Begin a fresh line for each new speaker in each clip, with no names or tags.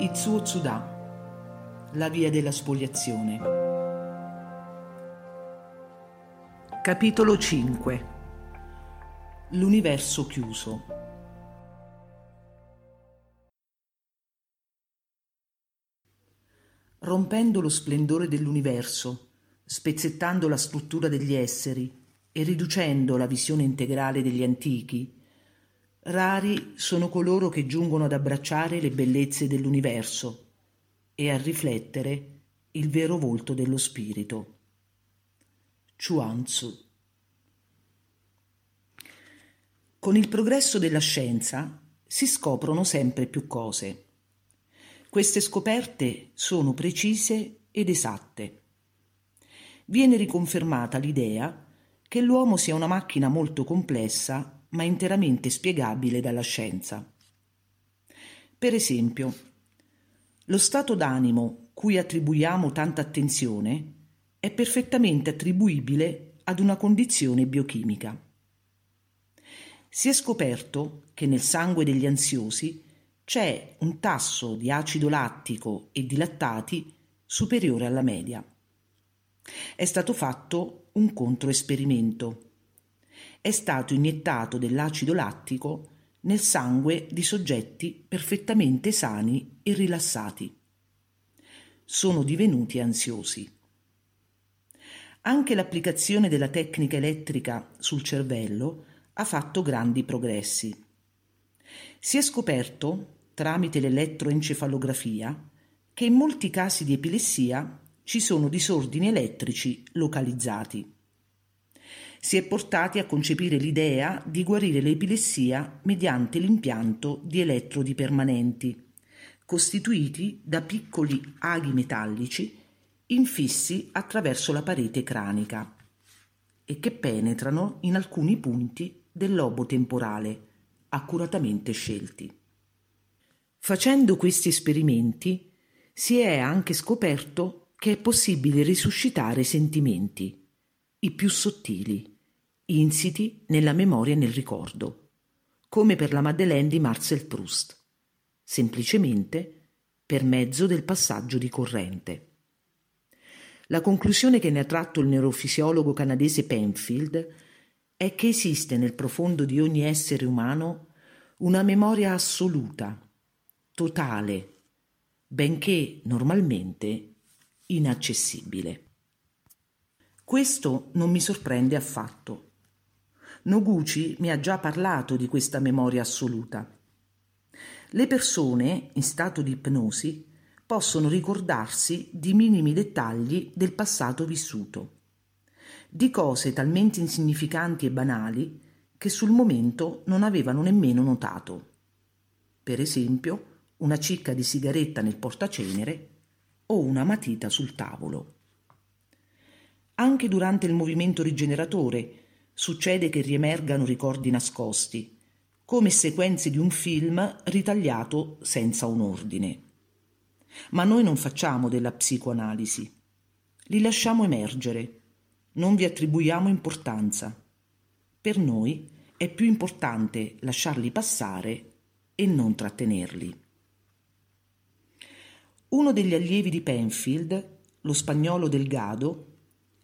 Itsuo Tsuda, La via della spoliazione. Capitolo 5 L'universo chiuso. Rompendo lo splendore dell'universo, spezzettando la struttura degli esseri e riducendo la visione integrale degli antichi, Rari sono coloro che giungono ad abbracciare le bellezze dell'universo e a riflettere il vero volto dello spirito. Chuanzu. Con il progresso della scienza si scoprono sempre più cose. Queste scoperte sono precise ed esatte. Viene riconfermata l'idea che l'uomo sia una macchina molto complessa ma interamente spiegabile dalla scienza. Per esempio, lo stato d'animo cui attribuiamo tanta attenzione è perfettamente attribuibile ad una condizione biochimica. Si è scoperto che nel sangue degli ansiosi c'è un tasso di acido lattico e di lattati superiore alla media. È stato fatto un controesperimento è stato iniettato dell'acido lattico nel sangue di soggetti perfettamente sani e rilassati. Sono divenuti ansiosi. Anche l'applicazione della tecnica elettrica sul cervello ha fatto grandi progressi. Si è scoperto, tramite l'elettroencefalografia, che in molti casi di epilessia ci sono disordini elettrici localizzati si è portati a concepire l'idea di guarire l'epilessia mediante l'impianto di elettrodi permanenti, costituiti da piccoli aghi metallici infissi attraverso la parete cranica e che penetrano in alcuni punti del lobo temporale, accuratamente scelti. Facendo questi esperimenti si è anche scoperto che è possibile risuscitare sentimenti i più sottili, insiti nella memoria e nel ricordo, come per la Madeleine di Marcel Proust, semplicemente per mezzo del passaggio di corrente. La conclusione che ne ha tratto il neurofisiologo canadese Penfield è che esiste nel profondo di ogni essere umano una memoria assoluta, totale, benché normalmente inaccessibile. Questo non mi sorprende affatto. Noguchi mi ha già parlato di questa memoria assoluta. Le persone in stato di ipnosi possono ricordarsi di minimi dettagli del passato vissuto, di cose talmente insignificanti e banali che sul momento non avevano nemmeno notato. Per esempio, una cicca di sigaretta nel portacenere o una matita sul tavolo. Anche durante il movimento rigeneratore succede che riemergano ricordi nascosti, come sequenze di un film ritagliato senza un ordine. Ma noi non facciamo della psicoanalisi. Li lasciamo emergere. Non vi attribuiamo importanza. Per noi è più importante lasciarli passare e non trattenerli. Uno degli allievi di Penfield, lo spagnolo Delgado,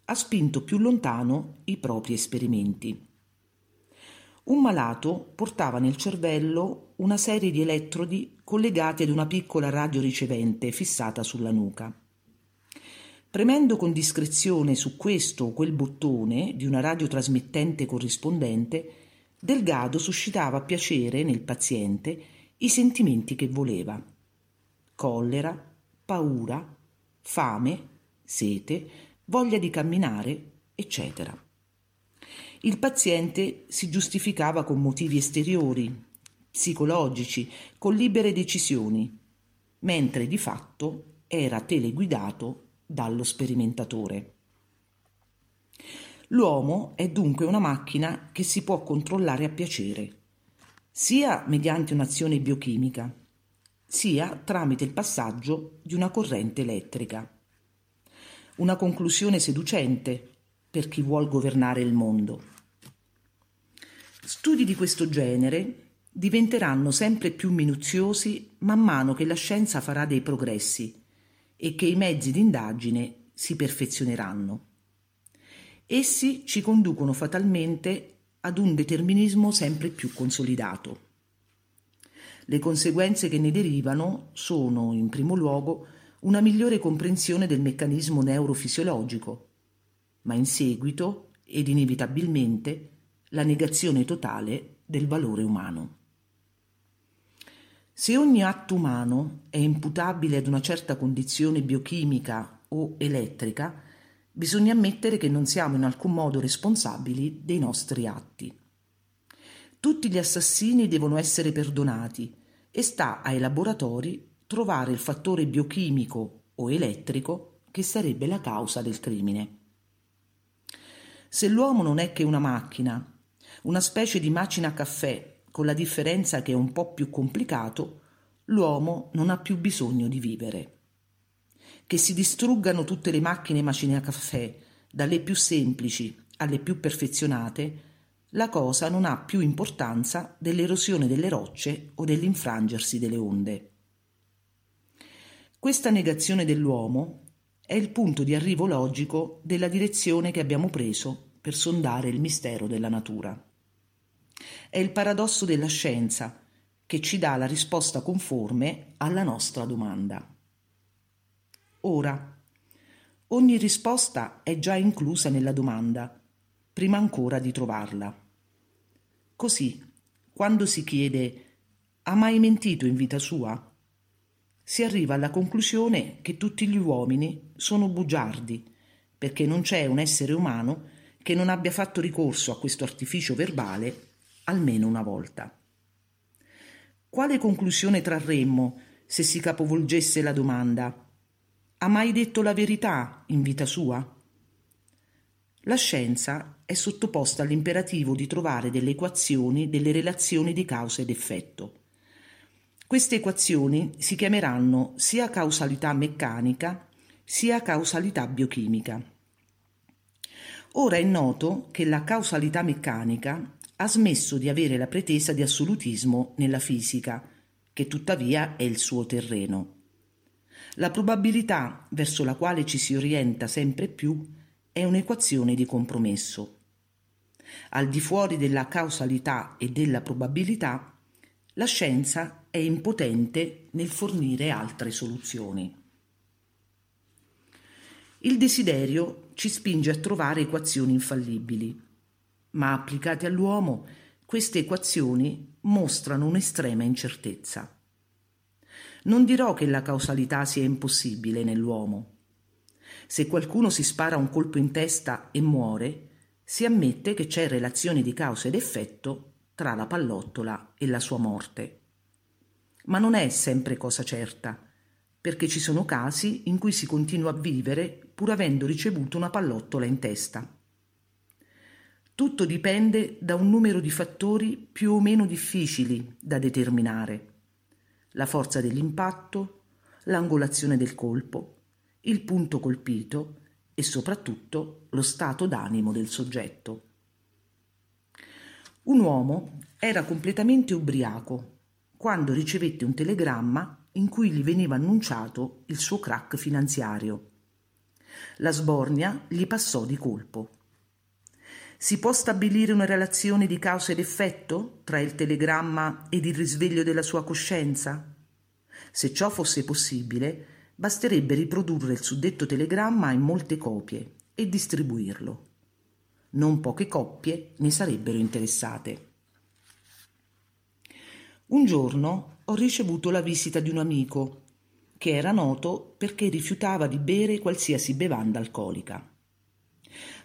ha spinto più lontano i propri esperimenti. Un malato portava nel cervello una serie di elettrodi collegati ad una piccola radio ricevente fissata sulla nuca. Premendo con discrezione su questo o quel bottone di una radiotrasmittente corrispondente, Delgado suscitava piacere nel paziente i sentimenti che voleva. Collera, paura, fame, sete, voglia di camminare, eccetera. Il paziente si giustificava con motivi esteriori, psicologici, con libere decisioni, mentre di fatto era teleguidato dallo sperimentatore. L'uomo è dunque una macchina che si può controllare a piacere, sia mediante un'azione biochimica, sia tramite il passaggio di una corrente elettrica una conclusione seducente per chi vuol governare il mondo. Studi di questo genere diventeranno sempre più minuziosi man mano che la scienza farà dei progressi e che i mezzi d'indagine si perfezioneranno. Essi ci conducono fatalmente ad un determinismo sempre più consolidato. Le conseguenze che ne derivano sono, in primo luogo, una migliore comprensione del meccanismo neurofisiologico, ma in seguito, ed inevitabilmente, la negazione totale del valore umano. Se ogni atto umano è imputabile ad una certa condizione biochimica o elettrica, bisogna ammettere che non siamo in alcun modo responsabili dei nostri atti. Tutti gli assassini devono essere perdonati e sta ai laboratori trovare il fattore biochimico o elettrico che sarebbe la causa del crimine. Se l'uomo non è che una macchina, una specie di macina a caffè con la differenza che è un po' più complicato, l'uomo non ha più bisogno di vivere. Che si distruggano tutte le macchine macine a caffè, dalle più semplici alle più perfezionate, la cosa non ha più importanza dell'erosione delle rocce o dell'infrangersi delle onde. Questa negazione dell'uomo è il punto di arrivo logico della direzione che abbiamo preso per sondare il mistero della natura. È il paradosso della scienza che ci dà la risposta conforme alla nostra domanda. Ora, ogni risposta è già inclusa nella domanda, prima ancora di trovarla. Così, quando si chiede ha mai mentito in vita sua? Si arriva alla conclusione che tutti gli uomini sono bugiardi, perché non c'è un essere umano che non abbia fatto ricorso a questo artificio verbale almeno una volta. Quale conclusione trarremmo se si capovolgesse la domanda ha mai detto la verità in vita sua? La scienza è sottoposta all'imperativo di trovare delle equazioni delle relazioni di causa ed effetto. Queste equazioni si chiameranno sia causalità meccanica sia causalità biochimica. Ora è noto che la causalità meccanica ha smesso di avere la pretesa di assolutismo nella fisica, che tuttavia è il suo terreno. La probabilità verso la quale ci si orienta sempre più è un'equazione di compromesso. Al di fuori della causalità e della probabilità, la scienza è impotente nel fornire altre soluzioni. Il desiderio ci spinge a trovare equazioni infallibili ma applicate all'uomo, queste equazioni mostrano un'estrema incertezza. Non dirò che la causalità sia impossibile nell'uomo. Se qualcuno si spara un colpo in testa e muore, si ammette che c'è relazione di causa ed effetto tra la pallottola e la sua morte. Ma non è sempre cosa certa, perché ci sono casi in cui si continua a vivere pur avendo ricevuto una pallottola in testa. Tutto dipende da un numero di fattori più o meno difficili da determinare. La forza dell'impatto, l'angolazione del colpo, il punto colpito e soprattutto lo stato d'animo del soggetto. Un uomo era completamente ubriaco quando ricevette un telegramma in cui gli veniva annunciato il suo crack finanziario. La sbornia gli passò di colpo. Si può stabilire una relazione di causa ed effetto tra il telegramma ed il risveglio della sua coscienza? Se ciò fosse possibile, basterebbe riprodurre il suddetto telegramma in molte copie e distribuirlo. Non poche coppie ne sarebbero interessate. Un giorno ho ricevuto la visita di un amico che era noto perché rifiutava di bere qualsiasi bevanda alcolica.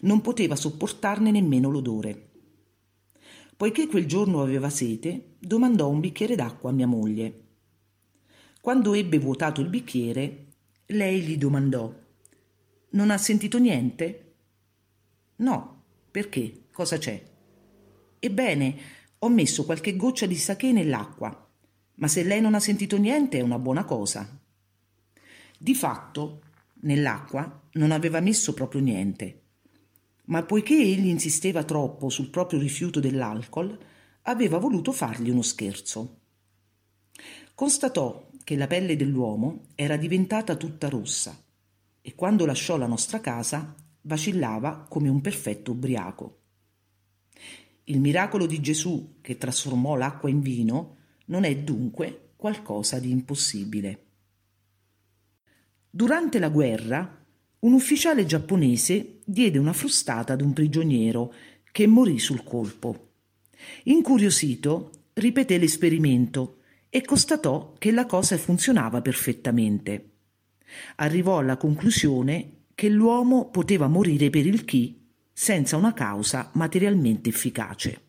Non poteva sopportarne nemmeno l'odore. Poiché quel giorno aveva sete, domandò un bicchiere d'acqua a mia moglie. Quando ebbe vuotato il bicchiere, lei gli domandò Non ha sentito niente? No, perché? Cosa c'è? Ebbene, ho messo qualche goccia di sake nell'acqua, ma se lei non ha sentito niente è una buona cosa. Di fatto, nell'acqua non aveva messo proprio niente ma poiché egli insisteva troppo sul proprio rifiuto dell'alcol, aveva voluto fargli uno scherzo. Constatò che la pelle dell'uomo era diventata tutta rossa e quando lasciò la nostra casa vacillava come un perfetto ubriaco. Il miracolo di Gesù che trasformò l'acqua in vino non è dunque qualcosa di impossibile. Durante la guerra, un ufficiale giapponese diede una frustata ad un prigioniero che morì sul colpo. Incuriosito, ripeté l'esperimento e constatò che la cosa funzionava perfettamente. Arrivò alla conclusione che l'uomo poteva morire per il chi senza una causa materialmente efficace.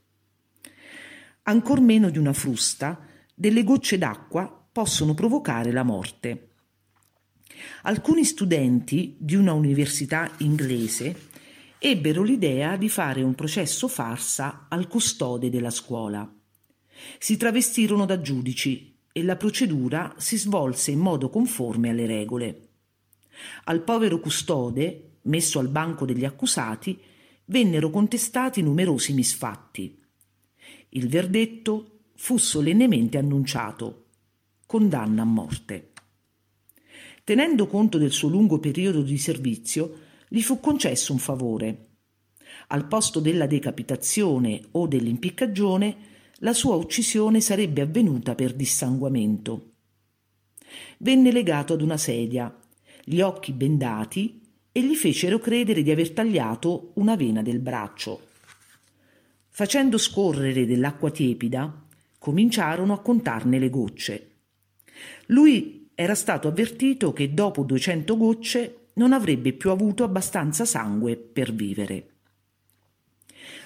Ancor meno di una frusta, delle gocce d'acqua possono provocare la morte. Alcuni studenti di una università inglese ebbero l'idea di fare un processo farsa al custode della scuola. Si travestirono da giudici e la procedura si svolse in modo conforme alle regole. Al povero custode, messo al banco degli accusati, vennero contestati numerosi misfatti. Il verdetto fu solennemente annunciato condanna a morte. Tenendo conto del suo lungo periodo di servizio, gli fu concesso un favore. Al posto della decapitazione o dell'impiccagione, la sua uccisione sarebbe avvenuta per dissanguamento. Venne legato ad una sedia, gli occhi bendati e gli fecero credere di aver tagliato una vena del braccio. Facendo scorrere dell'acqua tiepida, cominciarono a contarne le gocce. Lui era stato avvertito che dopo 200 gocce non avrebbe più avuto abbastanza sangue per vivere.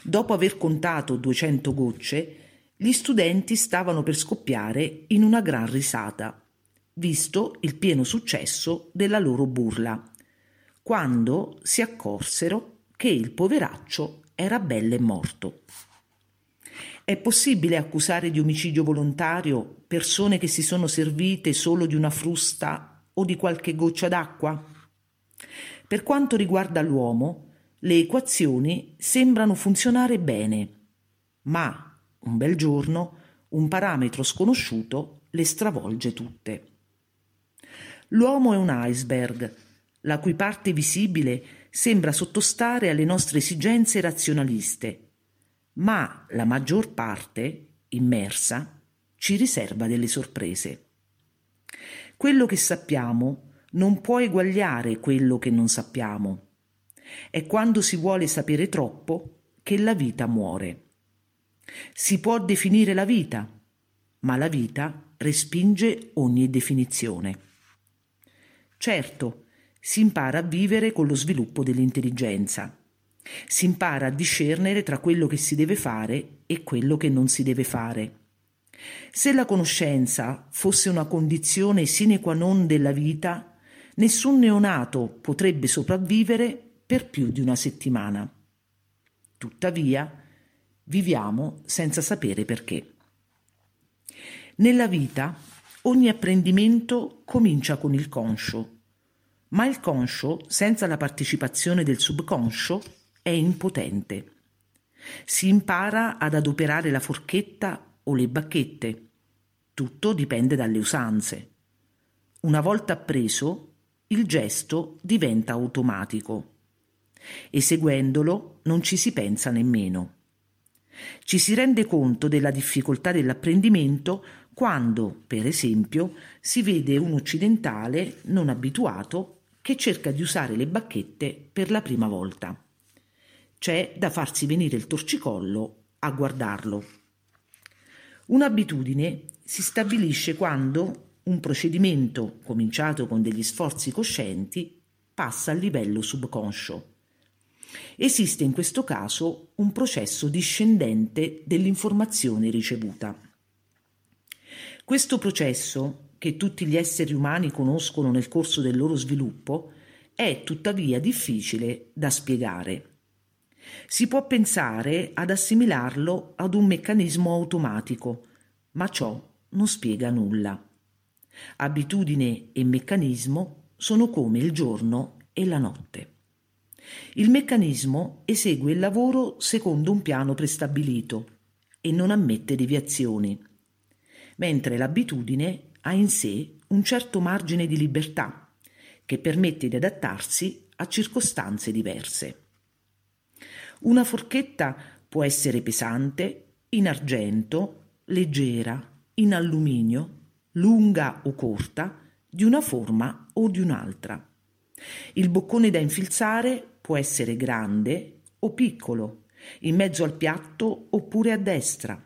Dopo aver contato 200 gocce, gli studenti stavano per scoppiare in una gran risata, visto il pieno successo della loro burla, quando si accorsero che il poveraccio era belle morto. È possibile accusare di omicidio volontario persone che si sono servite solo di una frusta o di qualche goccia d'acqua? Per quanto riguarda l'uomo, le equazioni sembrano funzionare bene, ma un bel giorno un parametro sconosciuto le stravolge tutte. L'uomo è un iceberg, la cui parte visibile sembra sottostare alle nostre esigenze razionaliste, ma la maggior parte, immersa, ci riserva delle sorprese. Quello che sappiamo non può eguagliare quello che non sappiamo. È quando si vuole sapere troppo che la vita muore. Si può definire la vita, ma la vita respinge ogni definizione. Certo, si impara a vivere con lo sviluppo dell'intelligenza. Si impara a discernere tra quello che si deve fare e quello che non si deve fare. Se la conoscenza fosse una condizione sine qua non della vita, nessun neonato potrebbe sopravvivere per più di una settimana. Tuttavia, viviamo senza sapere perché. Nella vita ogni apprendimento comincia con il conscio, ma il conscio, senza la partecipazione del subconscio, è impotente. Si impara ad adoperare la forchetta o le bacchette. Tutto dipende dalle usanze. Una volta appreso, il gesto diventa automatico. Eseguendolo non ci si pensa nemmeno. Ci si rende conto della difficoltà dell'apprendimento quando, per esempio, si vede un occidentale non abituato che cerca di usare le bacchette per la prima volta. C'è da farsi venire il torcicollo a guardarlo. Un'abitudine si stabilisce quando un procedimento cominciato con degli sforzi coscienti passa al livello subconscio. Esiste in questo caso un processo discendente dell'informazione ricevuta. Questo processo, che tutti gli esseri umani conoscono nel corso del loro sviluppo, è tuttavia difficile da spiegare. Si può pensare ad assimilarlo ad un meccanismo automatico, ma ciò non spiega nulla. Abitudine e meccanismo sono come il giorno e la notte. Il meccanismo esegue il lavoro secondo un piano prestabilito e non ammette deviazioni, mentre l'abitudine ha in sé un certo margine di libertà che permette di adattarsi a circostanze diverse. Una forchetta può essere pesante, in argento, leggera, in alluminio, lunga o corta, di una forma o di un'altra. Il boccone da infilzare può essere grande o piccolo, in mezzo al piatto oppure a destra.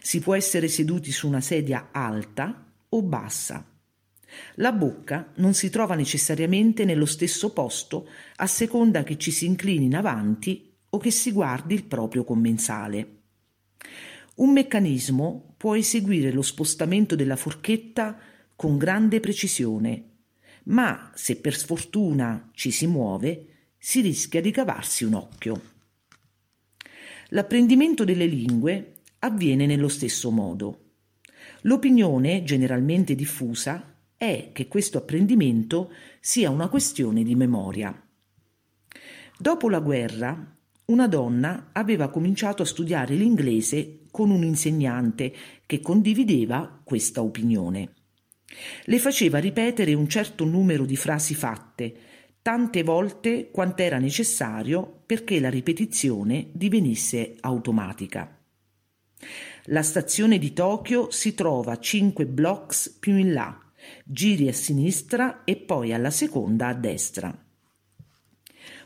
Si può essere seduti su una sedia alta o bassa. La bocca non si trova necessariamente nello stesso posto a seconda che ci si inclini in avanti o che si guardi il proprio commensale. Un meccanismo può eseguire lo spostamento della forchetta con grande precisione, ma se per sfortuna ci si muove, si rischia di cavarsi un occhio. L'apprendimento delle lingue avviene nello stesso modo. L'opinione generalmente diffusa è che questo apprendimento sia una questione di memoria. Dopo la guerra, una donna aveva cominciato a studiare l'inglese con un insegnante che condivideva questa opinione. Le faceva ripetere un certo numero di frasi fatte, tante volte quant'era necessario perché la ripetizione divenisse automatica. La stazione di Tokyo si trova cinque blocks più in là, giri a sinistra e poi alla seconda a destra.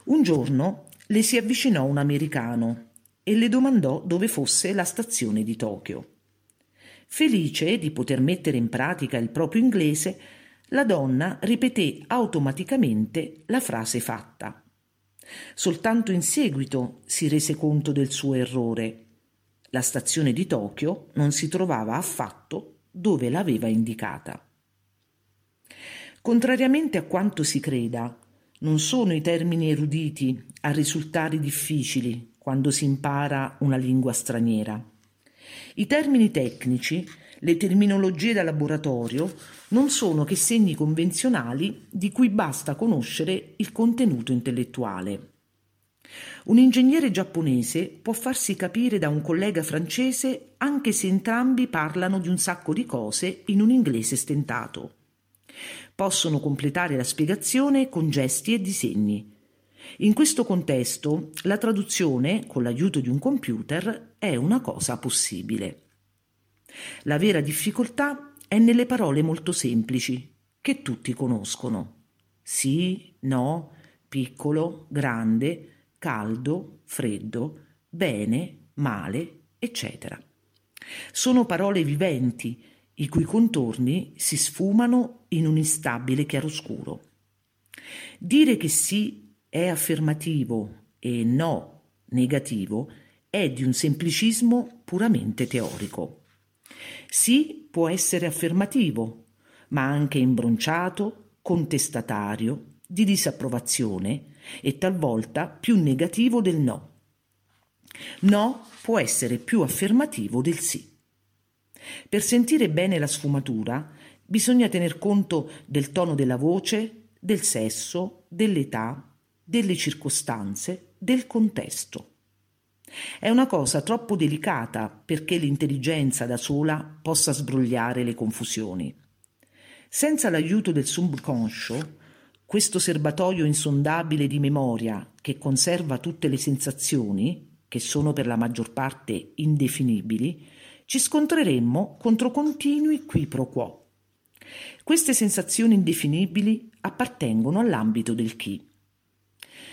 Un giorno le si avvicinò un americano e le domandò dove fosse la stazione di Tokyo. Felice di poter mettere in pratica il proprio inglese, la donna ripeté automaticamente la frase fatta. Soltanto in seguito si rese conto del suo errore. La stazione di Tokyo non si trovava affatto dove l'aveva indicata. Contrariamente a quanto si creda, non sono i termini eruditi a risultare difficili quando si impara una lingua straniera. I termini tecnici, le terminologie da laboratorio, non sono che segni convenzionali di cui basta conoscere il contenuto intellettuale. Un ingegnere giapponese può farsi capire da un collega francese anche se entrambi parlano di un sacco di cose in un inglese stentato. Possono completare la spiegazione con gesti e disegni. In questo contesto, la traduzione, con l'aiuto di un computer, è una cosa possibile. La vera difficoltà è nelle parole molto semplici, che tutti conoscono. Sì, no, piccolo, grande, caldo, freddo, bene, male, eccetera. Sono parole viventi, i cui contorni si sfumano in un instabile chiaroscuro. Dire che sì è affermativo e no negativo è di un semplicismo puramente teorico. Sì può essere affermativo, ma anche imbronciato, contestatario, di disapprovazione e talvolta più negativo del no. No può essere più affermativo del sì. Per sentire bene la sfumatura bisogna tener conto del tono della voce, del sesso, dell'età, delle circostanze, del contesto. È una cosa troppo delicata perché l'intelligenza da sola possa sbrogliare le confusioni. Senza l'aiuto del subconscio, questo serbatoio insondabile di memoria che conserva tutte le sensazioni, che sono per la maggior parte indefinibili, ci scontreremmo contro continui qui pro quo. Queste sensazioni indefinibili appartengono all'ambito del chi.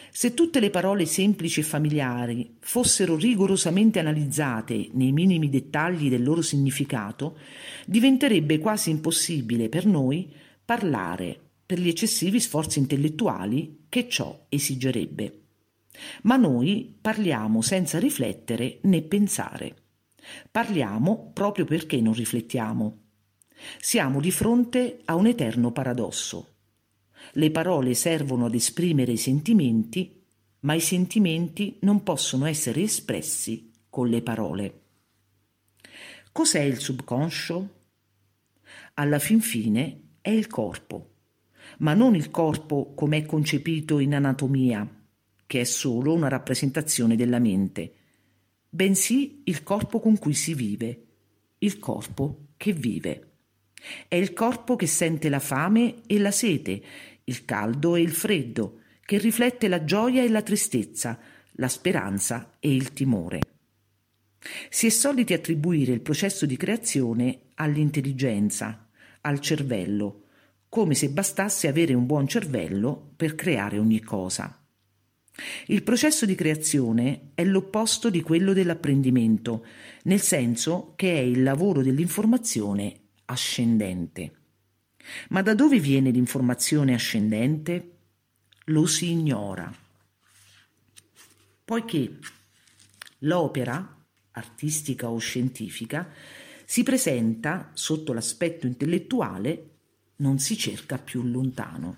Se tutte le parole semplici e familiari fossero rigorosamente analizzate nei minimi dettagli del loro significato, diventerebbe quasi impossibile per noi parlare per gli eccessivi sforzi intellettuali che ciò esigerebbe. Ma noi parliamo senza riflettere né pensare. Parliamo proprio perché non riflettiamo. Siamo di fronte a un eterno paradosso. Le parole servono ad esprimere i sentimenti, ma i sentimenti non possono essere espressi con le parole. Cos'è il subconscio? Alla fin fine è il corpo, ma non il corpo come è concepito in anatomia, che è solo una rappresentazione della mente, bensì il corpo con cui si vive, il corpo che vive. È il corpo che sente la fame e la sete, il caldo e il freddo, che riflette la gioia e la tristezza, la speranza e il timore. Si è soliti attribuire il processo di creazione all'intelligenza, al cervello, come se bastasse avere un buon cervello per creare ogni cosa. Il processo di creazione è l'opposto di quello dell'apprendimento, nel senso che è il lavoro dell'informazione ascendente. Ma da dove viene l'informazione ascendente? Lo si ignora. Poiché l'opera, artistica o scientifica, si presenta sotto l'aspetto intellettuale, non si cerca più lontano.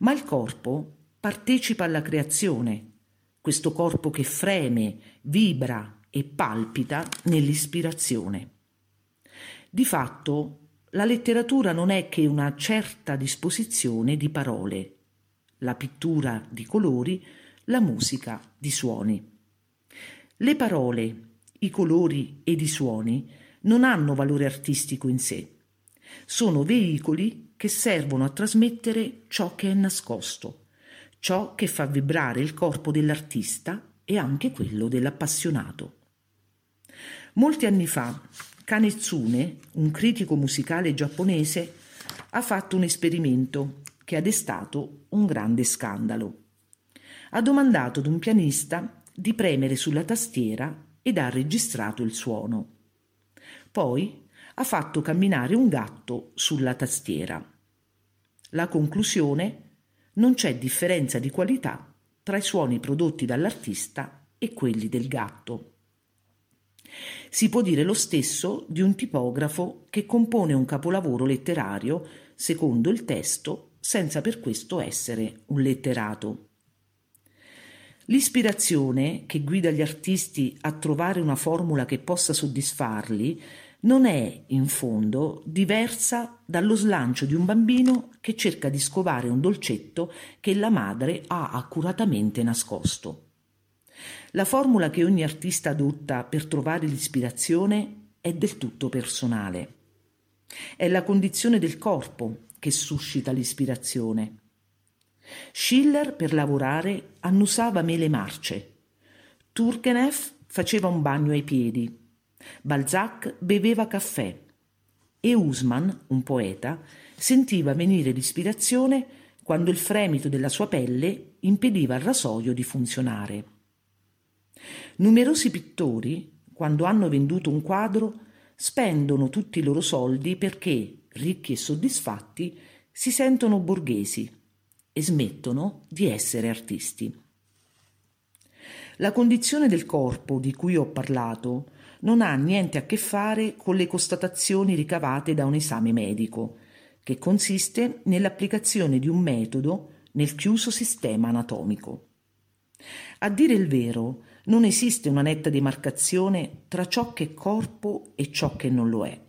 Ma il corpo partecipa alla creazione, questo corpo che freme, vibra e palpita nell'ispirazione. Di fatto, la letteratura non è che una certa disposizione di parole, la pittura di colori, la musica di suoni. Le parole, i colori ed i suoni non hanno valore artistico in sé. Sono veicoli che servono a trasmettere ciò che è nascosto, ciò che fa vibrare il corpo dell'artista e anche quello dell'appassionato. Molti anni fa, Kanetsune, un critico musicale giapponese, ha fatto un esperimento che ha destato un grande scandalo. Ha domandato ad un pianista di premere sulla tastiera ed ha registrato il suono. Poi ha fatto camminare un gatto sulla tastiera. La conclusione non c'è differenza di qualità tra i suoni prodotti dall'artista e quelli del gatto. Si può dire lo stesso di un tipografo che compone un capolavoro letterario secondo il testo senza per questo essere un letterato. L'ispirazione che guida gli artisti a trovare una formula che possa soddisfarli non è, in fondo, diversa dallo slancio di un bambino che cerca di scovare un dolcetto che la madre ha accuratamente nascosto. La formula che ogni artista adotta per trovare l'ispirazione è del tutto personale. È la condizione del corpo che suscita l'ispirazione. Schiller per lavorare annusava mele marce. Turgenev faceva un bagno ai piedi. Balzac beveva caffè e Usman, un poeta, sentiva venire l'ispirazione quando il fremito della sua pelle impediva al rasoio di funzionare. Numerosi pittori, quando hanno venduto un quadro, spendono tutti i loro soldi perché, ricchi e soddisfatti, si sentono borghesi e smettono di essere artisti. La condizione del corpo di cui ho parlato non ha niente a che fare con le constatazioni ricavate da un esame medico, che consiste nell'applicazione di un metodo nel chiuso sistema anatomico. A dire il vero, non esiste una netta demarcazione tra ciò che è corpo e ciò che non lo è.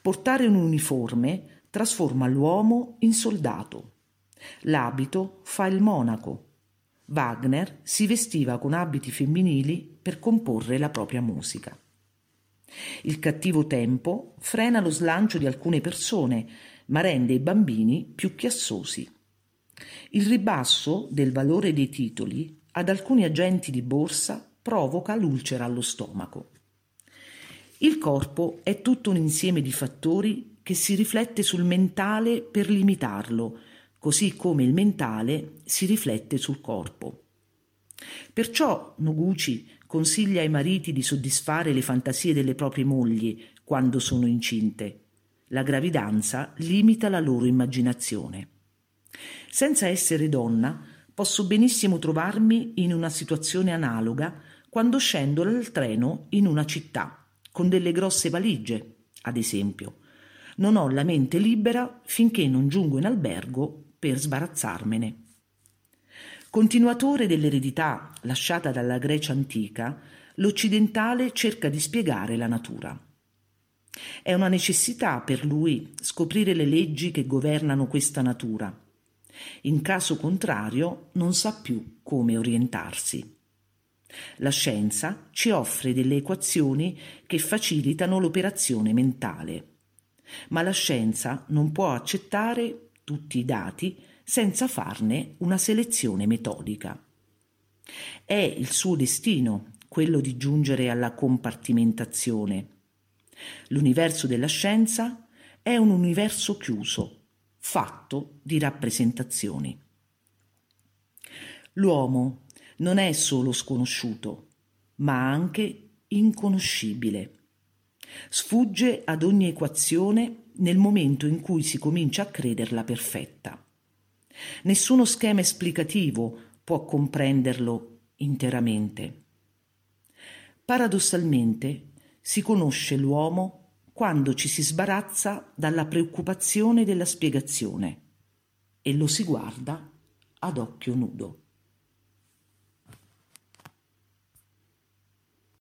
Portare un uniforme trasforma l'uomo in soldato. L'abito fa il monaco. Wagner si vestiva con abiti femminili per comporre la propria musica. Il cattivo tempo frena lo slancio di alcune persone, ma rende i bambini più chiassosi. Il ribasso del valore dei titoli ad alcuni agenti di borsa provoca l'ulcera allo stomaco. Il corpo è tutto un insieme di fattori che si riflette sul mentale per limitarlo, così come il mentale si riflette sul corpo. Perciò Noguchi consiglia ai mariti di soddisfare le fantasie delle proprie mogli quando sono incinte. La gravidanza limita la loro immaginazione. Senza essere donna, posso benissimo trovarmi in una situazione analoga quando scendo dal treno in una città, con delle grosse valigie, ad esempio. Non ho la mente libera finché non giungo in albergo per sbarazzarmene. Continuatore dell'eredità lasciata dalla Grecia antica, l'occidentale cerca di spiegare la natura. È una necessità per lui scoprire le leggi che governano questa natura. In caso contrario non sa più come orientarsi. La scienza ci offre delle equazioni che facilitano l'operazione mentale, ma la scienza non può accettare tutti i dati senza farne una selezione metodica. È il suo destino quello di giungere alla compartimentazione. L'universo della scienza è un universo chiuso, fatto di rappresentazioni. L'uomo non è solo sconosciuto, ma anche inconoscibile. Sfugge ad ogni equazione nel momento in cui si comincia a crederla perfetta. Nessuno schema esplicativo può comprenderlo interamente. Paradossalmente si conosce l'uomo quando ci si sbarazza dalla preoccupazione della spiegazione e lo si guarda ad occhio nudo.